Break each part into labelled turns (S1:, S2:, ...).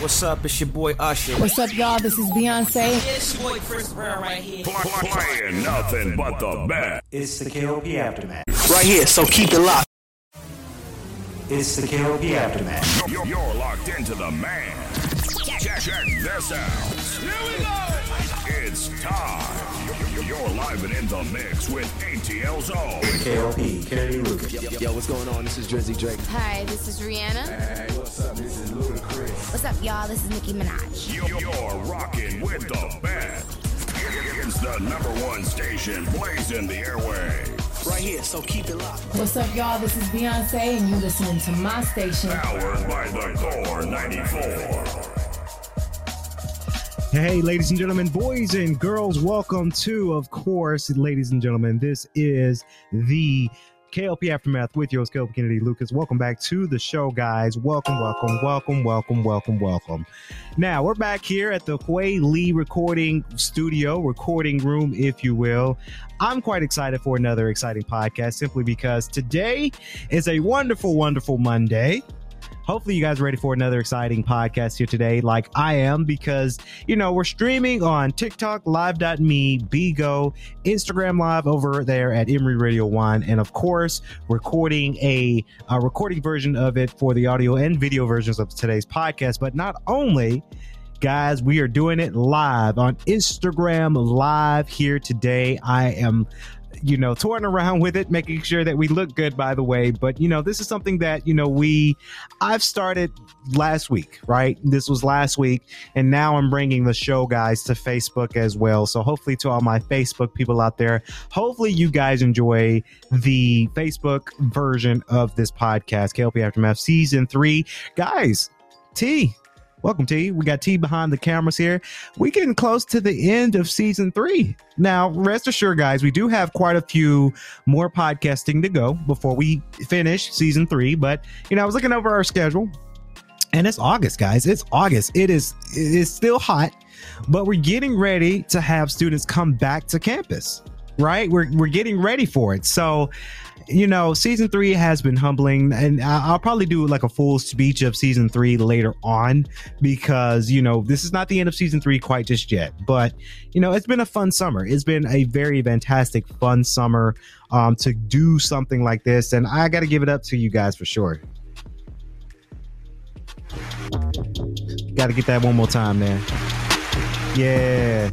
S1: What's up? It's your boy Usher.
S2: What's up, y'all? This is Beyonce.
S1: It's your boy Chris Brown right here.
S3: Playing nothing but the best.
S4: It's the KLP Aftermath.
S1: Right here, so keep it locked.
S4: It's the KLP Aftermath.
S3: You're, you're locked into the man. Check, check this out. Here we go. It's time. You're live and in the mix with ATL Zone.
S4: KLP, Kennedy Lucas.
S5: Yo, what's going on? This is Drizzy Drake.
S6: Hi, this is Rihanna.
S5: Hey, what's up? This is Ludacris.
S6: What's up, y'all? This is Nicki Minaj.
S3: You're, you're rocking with the best. It's the number one station blazing the airwaves.
S1: Right here, so keep it locked.
S2: What's up, y'all? This is Beyonce, and you listening to my station.
S3: Powered by the Core 94.
S7: Hey, ladies and gentlemen, boys and girls, welcome to, of course, ladies and gentlemen, this is the KLP Aftermath with your host, Kelvin Kennedy Lucas. Welcome back to the show, guys. Welcome, welcome, welcome, welcome, welcome, welcome. Now, we're back here at the Huey Lee recording studio, recording room, if you will. I'm quite excited for another exciting podcast simply because today is a wonderful, wonderful Monday hopefully you guys are ready for another exciting podcast here today like i am because you know we're streaming on tiktok live.me bigo instagram live over there at Emory radio one and of course recording a, a recording version of it for the audio and video versions of today's podcast. But not only guys we are doing it live on instagram live here today. I am you know, touring around with it, making sure that we look good, by the way. But, you know, this is something that, you know, we, I've started last week, right? This was last week. And now I'm bringing the show guys to Facebook as well. So hopefully, to all my Facebook people out there, hopefully you guys enjoy the Facebook version of this podcast, KLP Aftermath Season 3. Guys, T, Welcome, T. We got T behind the cameras here. We're getting close to the end of season three. Now, rest assured, guys, we do have quite a few more podcasting to go before we finish season three. But you know, I was looking over our schedule, and it's August, guys. It's August. It is. It is still hot, but we're getting ready to have students come back to campus. Right? We're we're getting ready for it. So you know, season three has been humbling, and I'll probably do like a full speech of season three later on because, you know, this is not the end of season three quite just yet. But, you know, it's been a fun summer. It's been a very fantastic, fun summer um, to do something like this. And I got to give it up to you guys for sure. Got to get that one more time, man. Yeah.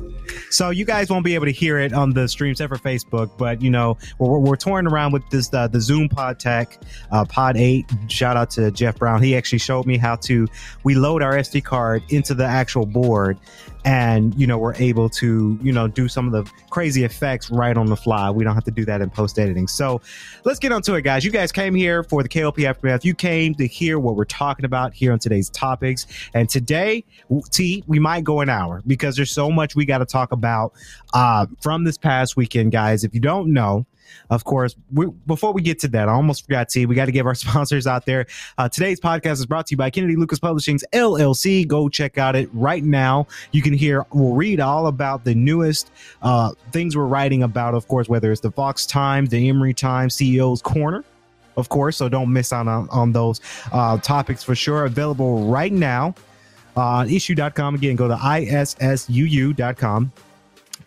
S7: So you guys won't be able to hear it on the stream except for Facebook, but you know we're, we're touring around with this uh, the Zoom PodTrak uh, Pod Eight. Shout out to Jeff Brown. He actually showed me how to we load our SD card into the actual board, and you know we're able to you know do some of the crazy effects right on the fly. We don't have to do that in post editing. So let's get on to it, guys. You guys came here for the KLP Aftermath. You came to hear what we're talking about here on today's topics, and today, T, we might go an hour because there's so much we got to talk about uh, from this past weekend, guys. If you don't know, of course, we, before we get to that, I almost forgot to. We got to give our sponsors out there. Uh, today's podcast is brought to you by Kennedy Lucas Publishing's LLC. Go check out it right now. You can hear, we'll read all about the newest uh, things we're writing about, of course, whether it's the Fox Times, the Emory Times, CEO's Corner of course. So don't miss out on, on those uh, topics for sure. Available right now on issuu.com. Again, go to issuu.com.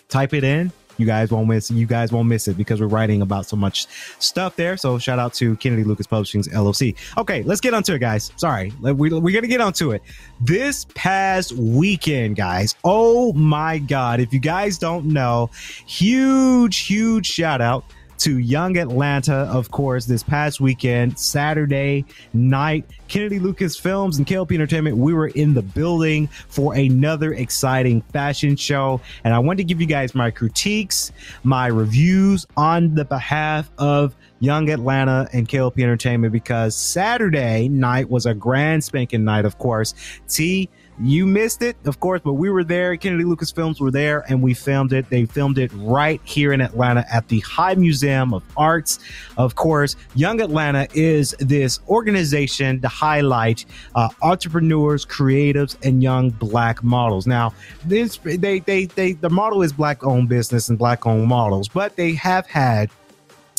S7: Type it in. You guys won't miss. You guys won't miss it because we're writing about so much stuff there. So shout out to Kennedy Lucas Publishing's LLC. Okay, let's get onto it, guys. Sorry, we, we're gonna get onto it. This past weekend, guys. Oh my God! If you guys don't know, huge, huge shout out to Young Atlanta, of course, this past weekend, Saturday night. Kennedy Lucas Films and KLP Entertainment, we were in the building for another exciting fashion show. And I want to give you guys my critiques, my reviews on the behalf of Young Atlanta and KLP Entertainment because Saturday night was a grand spanking night, of course. T you missed it, of course, but we were there. Kennedy Lucas Films were there and we filmed it. They filmed it right here in Atlanta at the High Museum of Arts. Of course, Young Atlanta is this organization to highlight uh, entrepreneurs, creatives, and young black models. Now, this they they they the model is black owned business and black owned models, but they have had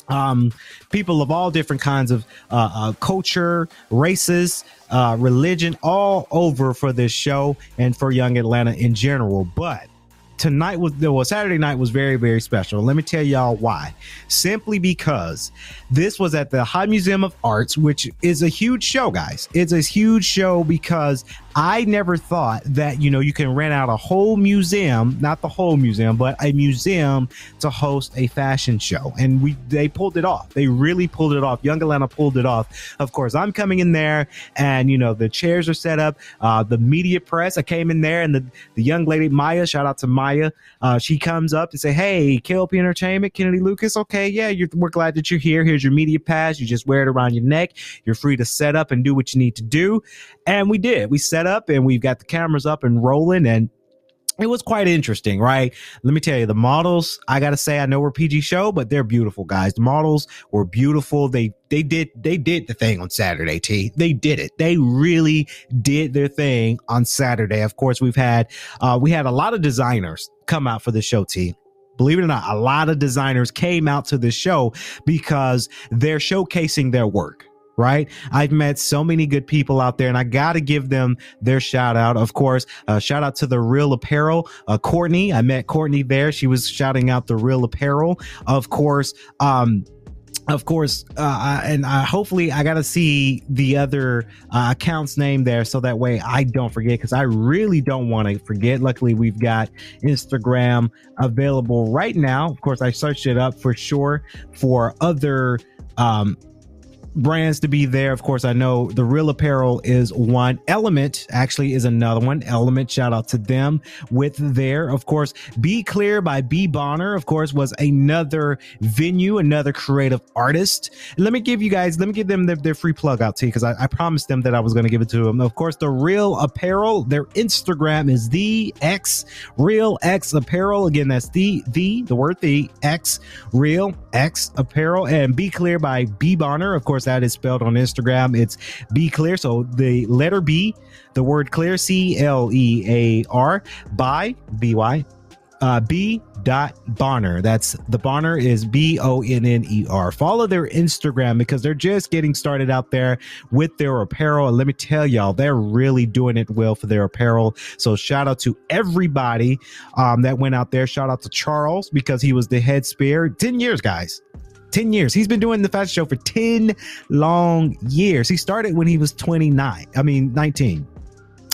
S7: um, people of all different kinds of uh, uh, culture, races, uh, religion, all over for this show and for Young Atlanta in general. But tonight was well saturday night was very very special. Let me tell y'all why. Simply because this was at the high museum of arts which is a huge show guys. It's a huge show because i never thought that you know you can rent out a whole museum not the whole museum but a museum to host a fashion show. And we they pulled it off. They really pulled it off. Young atlanta pulled it off. Of course i'm coming in there and you know the chairs are set up uh the media press. I came in there and the the young lady maya shout out to maya uh she comes up and say hey klp entertainment kennedy lucas. Okay yeah we're glad that you're here. Here's your media pass. You just wear it around your neck. You're free to set up and do what you need to do. And we did. We set up and we've got the cameras up and rolling and it was quite interesting, right? Let me tell you, the models, I gotta say, I know we're PG show, but they're beautiful, guys. The models were beautiful. They they did they did the thing on Saturday, T. They did it. They really did their thing on Saturday. Of course, we've had uh we had a lot of designers come out for the show, T. Believe it or not, a lot of designers came out to the show because they're showcasing their work right? I've met so many good people out there and I got to give them their shout out. Of course, uh, shout out to the Real Apparel, uh, Courtney. I met Courtney there. She was shouting out the Real Apparel. Of course, um, of course, uh, and uh, hopefully, I got to see the other uh, accounts name there so that way I don't forget because I really don't want to forget. Luckily, we've got Instagram available right now. Of course, I searched it up for sure for other um, brands to be there. Of course, I know the real apparel is one. Element actually is another one. Element, shout out to them with their, Of course, Be Clear by B Bonner, of course, was another venue, another creative artist. Let me give you guys, let me give them their, their free plug out to you because I, I promised them that I was going to give it to them. Of course, the real apparel, their Instagram is the X real X apparel. Again, that's the, the, the word the X real X apparel and Be Clear by B Bonner. Of course, that is spelled on Instagram. It's Be Clear. So the letter B, the word clear, C L E A R, by B Y, uh, B dot Bonner. That's the Bonner is B O N N E R. Follow their Instagram because they're just getting started out there with their apparel. And let me tell y'all, they're really doing it well for their apparel. So shout out to everybody um, that went out there. Shout out to Charles because he was the head spear. 10 years, guys. 10 years. He's been doing the fashion show for 10 long years. He started when he was 29. I mean, 19.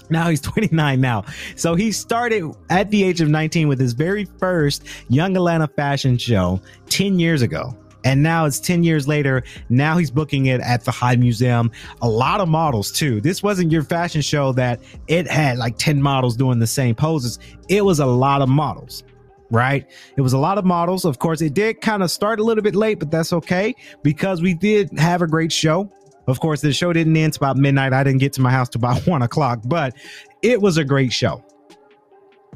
S7: Now he's 29 now. So he started at the age of 19 with his very first Young Atlanta fashion show 10 years ago. And now it's 10 years later. Now he's booking it at the High Museum. A lot of models too. This wasn't your fashion show that it had like 10 models doing the same poses. It was a lot of models right? It was a lot of models. Of course, it did kind of start a little bit late, but that's okay because we did have a great show. Of course, the show didn't end about midnight. I didn't get to my house till about one o'clock, but it was a great show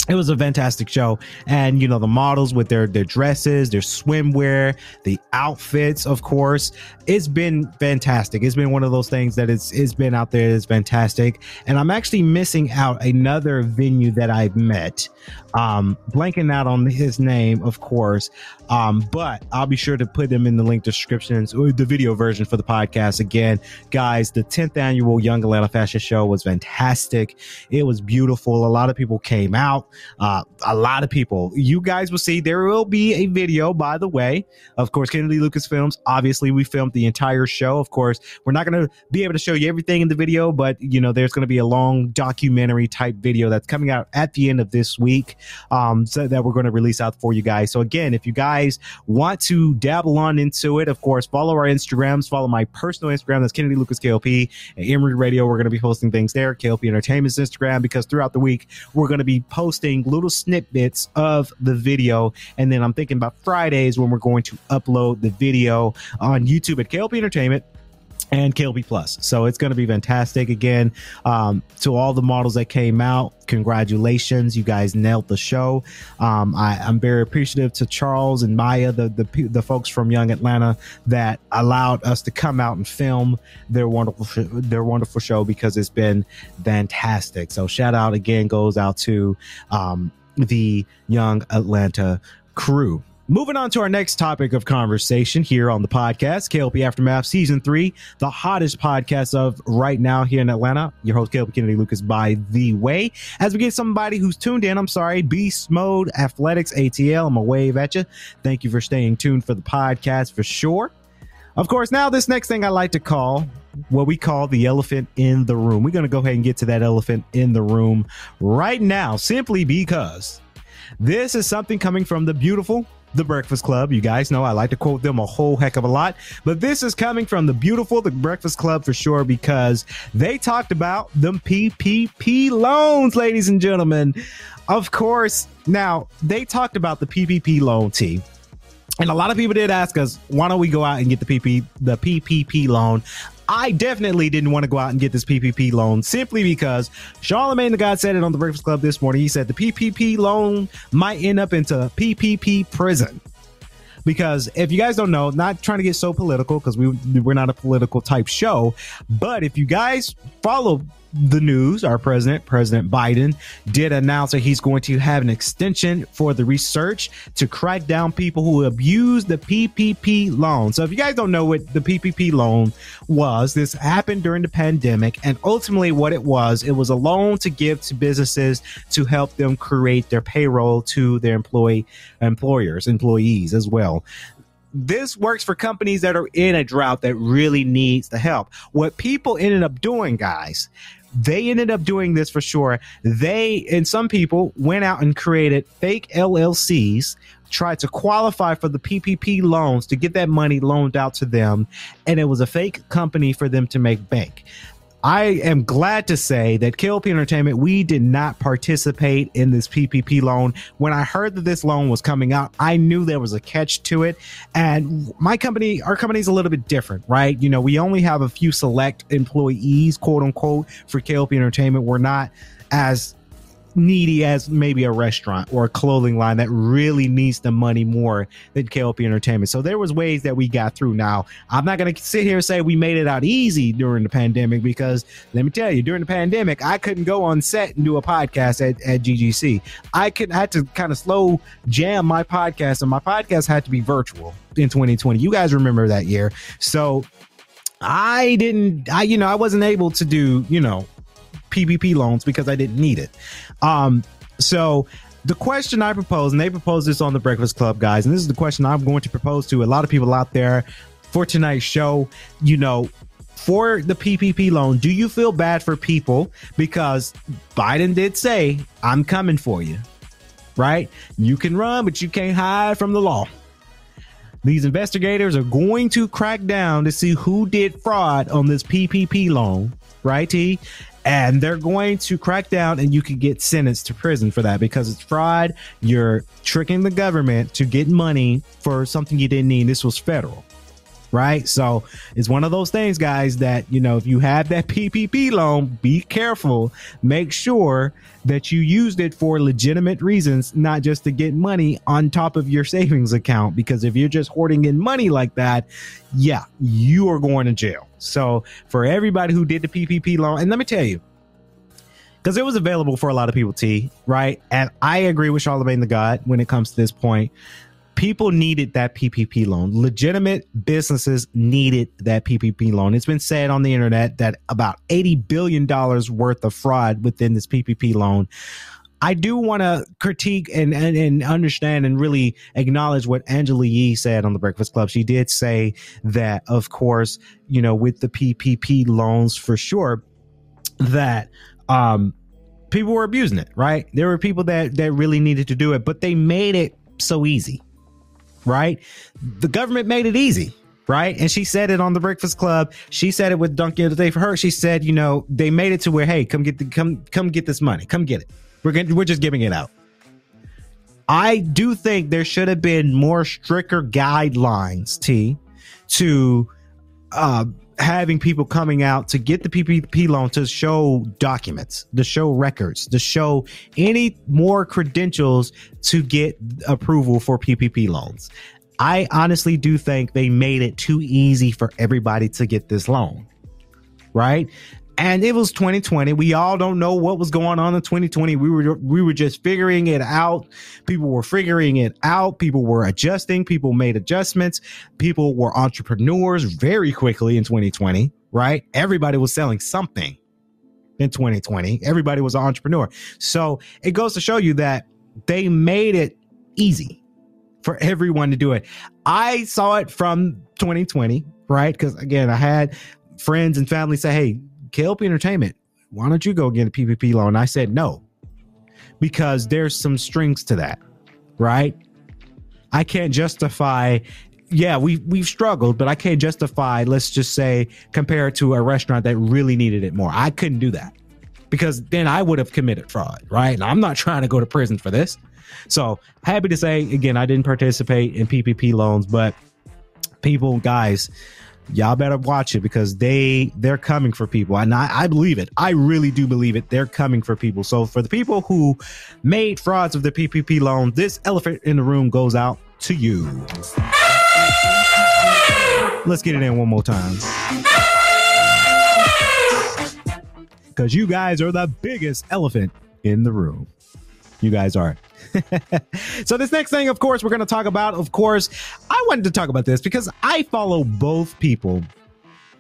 S7: it was a fantastic show. And you know the models with their their dresses their swimwear the outfits of course it's been fantastic. It's been one of those things that it's it's been out there it's fantastic. And i'm actually missing out another venue that i've met. Um blanking out on his name of course. Um but i'll be sure to put them in the link descriptions or the video version for the podcast. Again guys the 10th annual young atlanta fashion show was fantastic. It was beautiful. A lot of people came out uh, a lot of people. You guys will see there will be a video, by the way. Of course, Kennedy Lucas Films. Obviously, we filmed the entire show. Of course, we're not going to be able to show you everything in the video, but you know, there's going to be a long documentary type video that's coming out at the end of this week, um, so that we're going to release out for you guys. So again, if you guys want to dabble on into it, of course, follow our Instagrams. Follow my personal Instagram. That's Kennedy Lucas KLP and Emory Radio. We're going to be posting things there. KLP Entertainment's Instagram because throughout the week we're going to be posting little snippets of the video. And then I'm thinking about Fridays when we're going to upload the video on YouTube at KLP Entertainment and KLP Plus. So it's going to be fantastic. Again, um, to all the models that came out, congratulations! You guys nailed the show. Um, I, am very appreciative to Charles and Maya, the, the the folks from Young Atlanta, that allowed us to come out and film their wonderful their wonderful show because it's been fantastic. So shout out again goes out to um, the Young Atlanta crew. Moving on to our next topic of conversation here on the podcast, KLP Aftermath Season 3, the hottest podcast of right now here in Atlanta. Your host, KLP Kennedy Lucas, by the way. As we get somebody who's tuned in, I'm sorry, Beast Mode Athletics ATL, I'm a wave at you. Thank you for staying tuned for the podcast for sure. Of course, now this next thing I like to call what we call the elephant in the room. We're going to go ahead and get to that elephant in the room right now, simply because this is something coming from the beautiful the Breakfast Club. You guys know I like to quote them a whole heck of a lot, but this is coming from the beautiful The Breakfast Club for sure because they talked about the PPP loans, ladies and gentlemen. Of course, now they talked about the PPP loan T. And a lot of people did ask us, why don't we go out and get the PP the PPP loan? I definitely didn't want to go out and get this PPP loan simply because Charlemagne the God said it on the Breakfast Club this morning. He said the PPP loan might end up into PPP prison. Because if you guys don't know, not trying to get so political because we we're not a political type show, but if you guys follow the news, our president, President Biden, did announce that he's going to have an extension for the research to crack down people who abuse the PPP loan. So, if you guys don't know what the PPP loan was, this happened during the pandemic. And ultimately, what it was, it was a loan to give to businesses to help them create their payroll to their employee employers, employees as well this works for companies that are in a drought that really needs the help. What people ended up doing, guys, they ended up doing this for sure. They and some people went out and created fake LLCs, tried to qualify for the PPP loans to get that money loaned out to them, and it was a fake company for them to make bank. I am glad to say that KLP Entertainment, we did not participate in this PPP loan. When I heard that this loan was coming out, I knew there was a catch to it. And my company, our company is a little bit different, right? You know, we only have a few select employees, quote unquote, for KLP Entertainment. We're not as needy as maybe a restaurant or a clothing line that really needs the money more than KLP Entertainment. So there was ways that we got through. Now, I'm not going to sit here and say we made it out easy during the pandemic because let me tell you, during the pandemic, I couldn't go on set and do a podcast at, at GGC. I could I had to kind of slow jam my podcast and my podcast had to be virtual in 2020. You guys remember that year. So I didn't I you know, I wasn't able to do, you know, PPP loans because I didn't need it. Um, so the question I propose, and they proposed this on the Breakfast Club, guys, and this is the question I'm going to propose to a lot of people out there for tonight's show. You know, for the PPP loan, do you feel bad for people because Biden did say, "I'm coming for you"? Right? You can run, but you can't hide from the law. These investigators are going to crack down to see who did fraud on this PPP loan, right? T and they're going to crack down and you can get sentenced to prison for that because it's fraud. You're tricking the government to get money for something you didn't need. This was federal right? So it's one of those things guys that you know if you have that ppp loan be careful. Make sure that you used it for legitimate reasons not just to get money on top of your savings account because if you're just hoarding in money like that yeah you are going to jail. So for everybody who did the ppp loan and let me tell you because it was available for a lot of people t right? And i agree with charlemagne the god when it comes to this point people needed that PPP loan. Legitimate businesses needed that PPP loan. It's been said on the internet that about $80 billion worth of fraud within this PPP loan. I do want to critique and, and, and understand and really acknowledge what Angela Yee said on the Breakfast Club. She did say that, of course, you know, with the PPP loans for sure, that um, people were abusing it, right? There were people that that really needed to do it, but they made it so easy right? The government made it easy, right? And she said it on the Breakfast Club. She said it with Duncan the day for her. She said, you know, they made it to where, hey, come get the come come get this money, come get it. We're going we're just giving it out. I do think there should have been more stricter guidelines, T, to uh, having people coming out to get the PPP loan to show documents, to show records, to show any more credentials to get approval for PPP loans. I honestly do think they made it too easy for everybody to get this loan. Right? And it was 2020. We all don't know what was going on in 2020. We were we were just figuring it out. People were figuring it out. People were adjusting. People made adjustments. People were entrepreneurs very quickly in 2020, right? Everybody was selling something in 2020. Everybody was an entrepreneur. So it goes to show you that they made it easy for everyone to do it. I saw it from 2020, right? Because again, I had friends and family say, Hey, KLP Entertainment, why don't you go get a PPP loan? I said no, because there's some strings to that, right? I can't justify. Yeah, we we've struggled, but I can't justify. Let's just say compare it to a restaurant that really needed it more. I couldn't do that because then I would have committed fraud, right? And I'm not trying to go to prison for this. So happy to say again, I didn't participate in PPP loans, but people, guys, y'all better watch it because they they're coming for people. And I, I believe it. I really do believe it. They're coming for people. So for the people who made frauds of the ppp loan this elephant in the room goes out to you. Let's get it in one more time. Because you guys are the biggest elephant in the room. You guys are so this next thing, of course, we're going to talk about. Of course, I wanted to talk about this because I follow both people,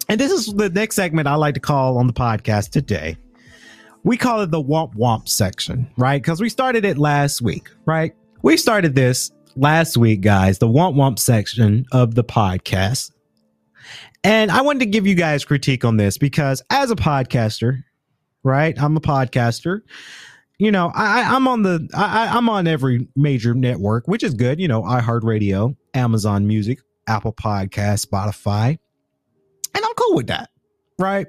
S7: and this is the next segment I like to call on the podcast today. We call it the womp womp section, right? Because we started it last week, right? We started this last week, guys, the womp womp section of the podcast. And I wanted to give you guys critique on this because as a podcaster, right? I'm a podcaster you know, I, I'm on the I, I'm on every major network, which is good. You know, iHeartRadio, Amazon Music, Apple Podcast, Spotify, and I'm cool with that, right?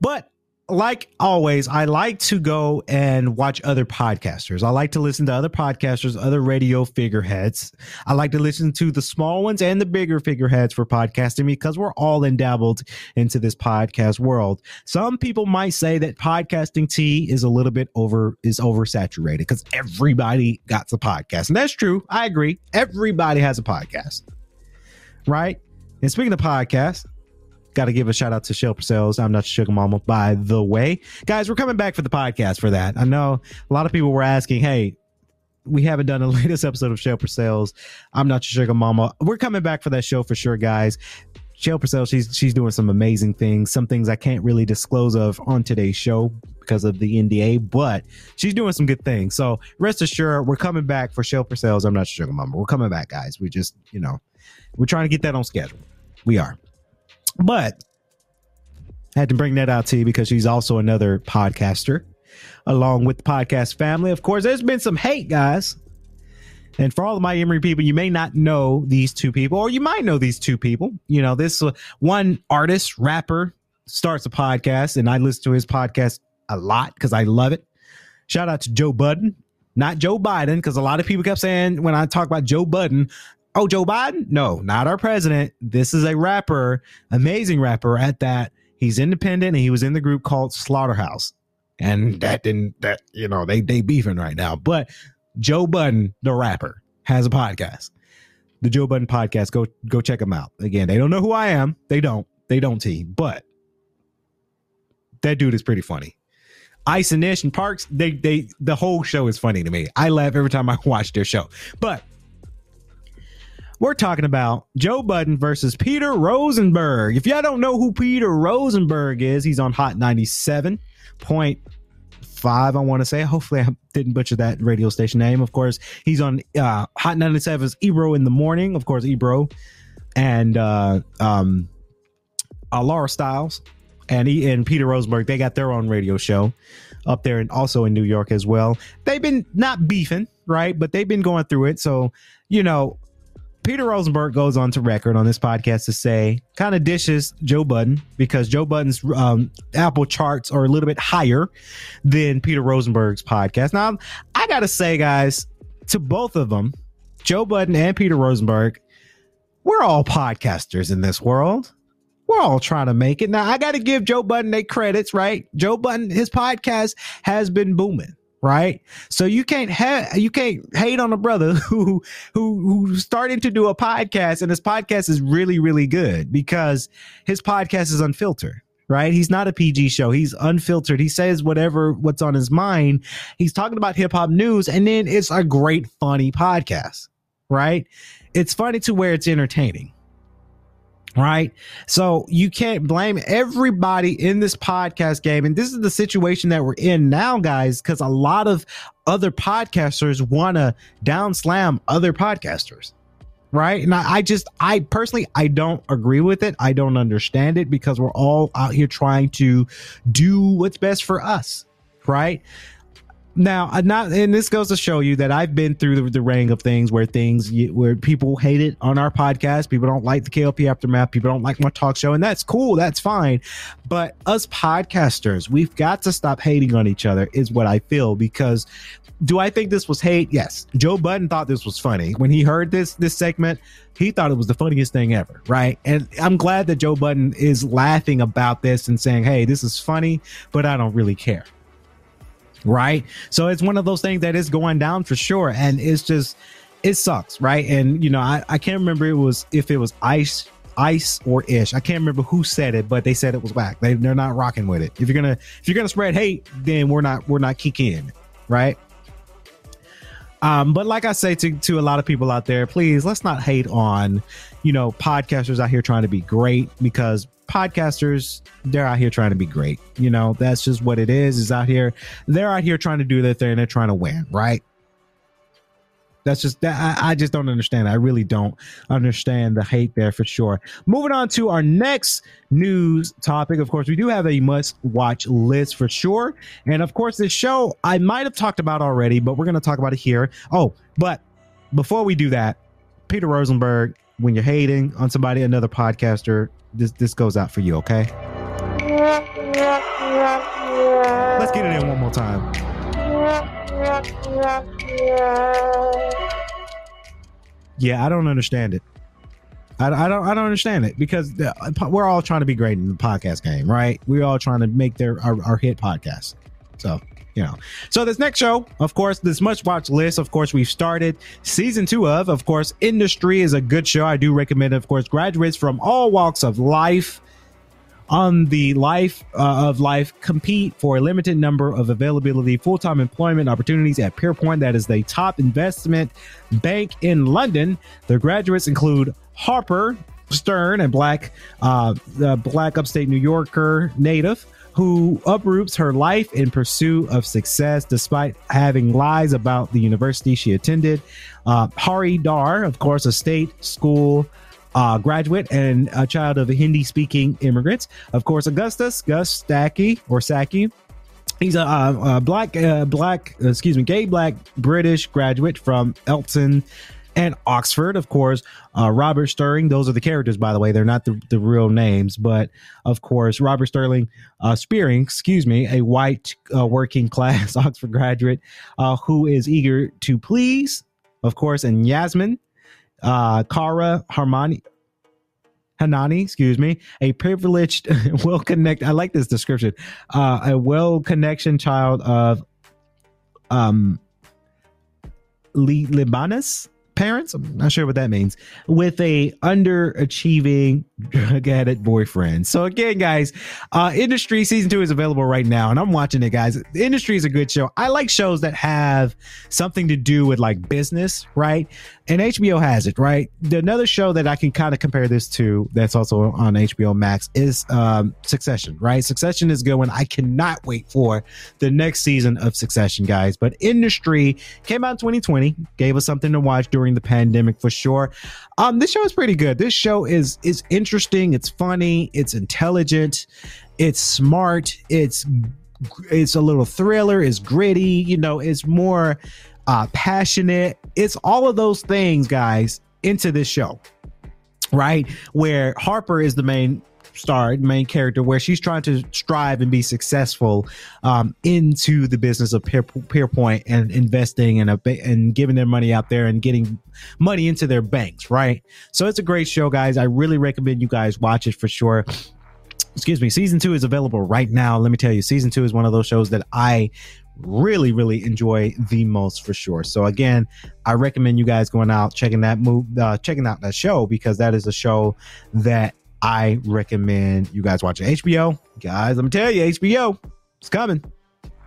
S7: But like always, I like to go and watch other podcasters. I like to listen to other podcasters, other radio figureheads. I like to listen to the small ones and the bigger figureheads for podcasting because we're all endabbled into this podcast world. Some people might say that podcasting tea is a little bit over is oversaturated because everybody got a podcast. And that's true. I agree. Everybody has a podcast. Right? And speaking of podcasts, Got to give a shout out to Shell Purcells. I'm not sugar mama, by the way. Guys, we're coming back for the podcast for that. I know a lot of people were asking, hey, we haven't done a latest episode of Shell Purcells. I'm not sugar mama. We're coming back for that show for sure, guys. Shell Purcell, she's she's doing some amazing things, some things I can't really disclose of on today's show because of the NDA, but she's doing some good things. So rest assured, we're coming back for Shell Purcells. I'm not sugar mama. We're coming back, guys. We just, you know, we're trying to get that on schedule. We are. But I had to bring that out to you because she's also another podcaster along with the podcast family. Of course, there's been some hate, guys. And for all of my Emory people, you may not know these two people, or you might know these two people. You know, this uh, one artist, rapper, starts a podcast, and I listen to his podcast a lot because I love it. Shout out to Joe Budden, not Joe Biden, because a lot of people kept saying when I talk about Joe Budden, oh, Joe Biden? No, not our president. This is a rapper, amazing rapper at that. He's independent and he was in the group called Slaughterhouse. And that didn't that you know, they they beefing right now. But Joe Budden, the rapper, has a podcast. The Joe Budden podcast. Go go check him out. Again, they don't know who I am. They don't. They don't T. But that dude is pretty funny. Ice and Ish and Parks, they they the whole show is funny to me. I laugh every time I watch their show. But we're talking about Joe Budden versus Peter Rosenberg. If y'all don't know who Peter Rosenberg is, he's on Hot 97.5, I want to say. Hopefully, I didn't butcher that radio station name. Of course, he's on uh, Hot 97's Ebro in the Morning. Of course, Ebro and uh, um, uh, Laura Stylez and he and Peter Rosenberg, they got their own radio show up there and also in New York as well. They've been not beefing, right? But they've been going through it. So, you know, Peter Rosenberg goes on to record on this podcast to say, kind of dishes Joe Budden because Joe Budden's um, Apple charts are a little bit higher than Peter Rosenberg's podcast. Now, I got to say, guys, to both of them, Joe Budden and Peter Rosenberg, we're all podcasters in this world. We're all trying to make it. Now, I got to give Joe Budden their credits, right? Joe Budden, his podcast has been booming right? So you can't have you can't hate on a brother who who who's starting to do a podcast and his podcast is really really good because his podcast is unfiltered, right? He's not a PG show. He's unfiltered. He says whatever what's on his mind. He's talking about hip hop news, and then it's a great, funny podcast, right? It's funny to where it's entertaining. Right. So you can't blame everybody in this podcast game. And this is the situation that we're in now, guys, because a lot of other podcasters want to down slam other podcasters right and I, I just i personally i don't agree with it i don't understand it because we're all out here trying to do what's best for us right now not and this goes to show you that i've been through the, the ring of things where things where people hate it on our podcast people don't like the klp aftermath people don't like my talk show and that's cool that's fine but us podcasters we've got to stop hating on each other is what i feel because do I think this was hate? Yes. Joe Budden thought this was funny. When he heard this this segment, he thought it was the funniest thing ever, right? And I'm glad that Joe Budden is laughing about this and saying, "Hey, this is funny, but I don't really care." Right? So it's one of those things that is going down for sure and it's just it sucks, right? And you know, I I can't remember it was if it was Ice Ice or Ish. I can't remember who said it, but they said it was whack. They they're not rocking with it. If you're gonna if you're gonna spread hate, then we're not we're not kicking, right? Um, but like I say to, to a lot of people out there, please let's not hate on, you know, podcasters out here trying to be great because podcasters, they're out here trying to be great. You know, that's just what it is, is out here. They're out here trying to do their thing. They're trying to win, right? That's just that I, I, just don't understand. I really don't understand the hate there for sure. Moving on to our next news topic. Of course, we do have a must watch list for sure. And of course, this show I might have talked about already, but we're gonna talk about it here. Oh, but before we do that, Peter Rosenberg, when you're hating on somebody, another podcaster, this this goes out for you, okay? Let's get it in one more time. Yeah, I don't understand it. I, I, don't I don't understand it because the, we're all trying to be great in the podcast game, right? We're all trying to make their our, our hit podcast. So you know. So this next show, of course, this much watch list, of course, we've started season two of. Of course, Industry is a good show. I do recommend, of course, graduates from all walks of life on the life uh, of life compete for a limited number of availability full-time employment opportunities at Pierpoint. That is the top investment bank in London. Their graduates include Harper Stern, a black, uh, black upstate New Yorker native who uproots her life in pursuit of success despite having lies about the university she attended. Uh, Hari Dhar, of course, a state school uh, graduate and a child of Hindi speaking immigrants. Of course, Augustus Gus Stacky or Saki. He's a, a, a black, uh, black, excuse me, gay black British graduate from Elton and Oxford, of course. Uh, Robert Sterling, those are the characters, by the way. They're not the, the real names, but of course, Robert Sterling uh, Spearing, excuse me, a white uh, working class Oxford graduate uh, who is eager to please, of course, and Yasmin, uh, Kara Harmani. Hanani, excuse me, a privileged, well connected. I like this description. Uh, a well connection child of um, Libanese parents. I'm not sure what that means. With a underachieving drug addict boyfriend. So again, guys, uh, Industry season two is available right now, and I'm watching it, guys. Industry is a good show. I like shows that have something to do with like business, right? And HBO has it, right? Another show that I can kind of compare this to that's also on HBO Max is um, Succession, right? Succession is good one. I cannot wait for the next season of Succession, guys. But Industry came out in 2020, gave us something to watch during the pandemic for sure. Um, this show is pretty good. This show is is interesting. It's funny. It's intelligent. It's smart. It's it's a little thriller. It's gritty. You know, it's more uh, passionate. It's all of those things, guys, into this show, right? Where Harper is the main star, main character, where she's trying to strive and be successful um, into the business of Peer, Pierpoint and investing and, a, and giving their money out there and getting money into their banks, right? So it's a great show, guys. I really recommend you guys watch it for sure excuse me season two is available right now let me tell you season two is one of those shows that i really really enjoy the most for sure so again i recommend you guys going out checking that move uh, checking out that show because that is a show that I recommend you guys watch it. HBO, guys. Let me tell you, HBO, it's coming.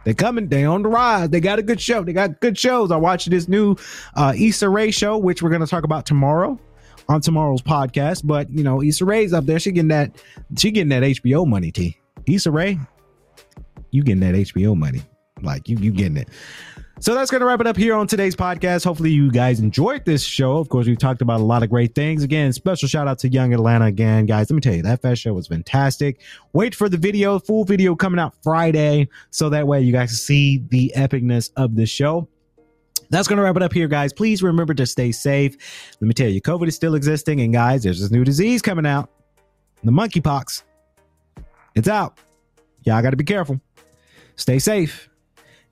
S7: They coming. They on the rise. They got a good show. They got good shows. I watched this new uh, Issa Rae show, which we're going to talk about tomorrow on tomorrow's podcast. But you know, Issa Rae's up there. She getting that. She getting that HBO money. T. Issa Rae, you getting that HBO money? Like you, you getting it. So that's going to wrap it up here on today's podcast. Hopefully, you guys enjoyed this show. Of course, we talked about a lot of great things. Again, special shout out to Young Atlanta again, guys. Let me tell you, that fest show was fantastic. Wait for the video, full video coming out Friday, so that way you guys can see the epicness of the show. That's going to wrap it up here, guys. Please remember to stay safe. Let me tell you, COVID is still existing, and guys, there's this new disease coming out, the monkeypox. It's out. Y'all got to be careful. Stay safe.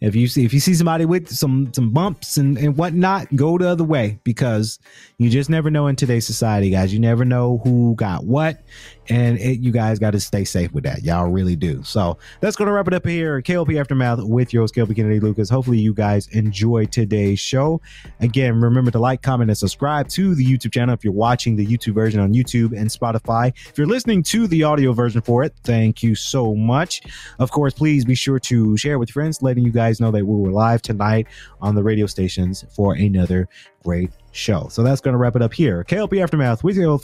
S7: If you see if you see somebody with some some bumps and, and whatnot, go the other way because you just never know in today's society, guys. You never know who got what, and it, you guys got to stay safe with that. Y'all really do. So that's gonna wrap it up here. KLP Aftermath with your host KLP Kennedy Lucas. Hopefully you guys enjoyed today's show. Again, remember to like, comment, and subscribe to the YouTube channel if you're watching the YouTube version on YouTube and Spotify. If you're listening to the audio version for it, thank you so much. Of course, please be sure to share with friends, letting you guys know that we were live tonight on the radio stations for another great show. So that's going to wrap it up here. KLP Aftermath with your,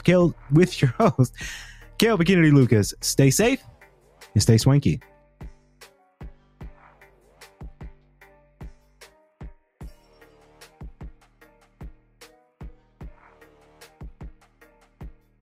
S7: with your host, KLP Kennedy Lucas. Stay safe and stay swanky.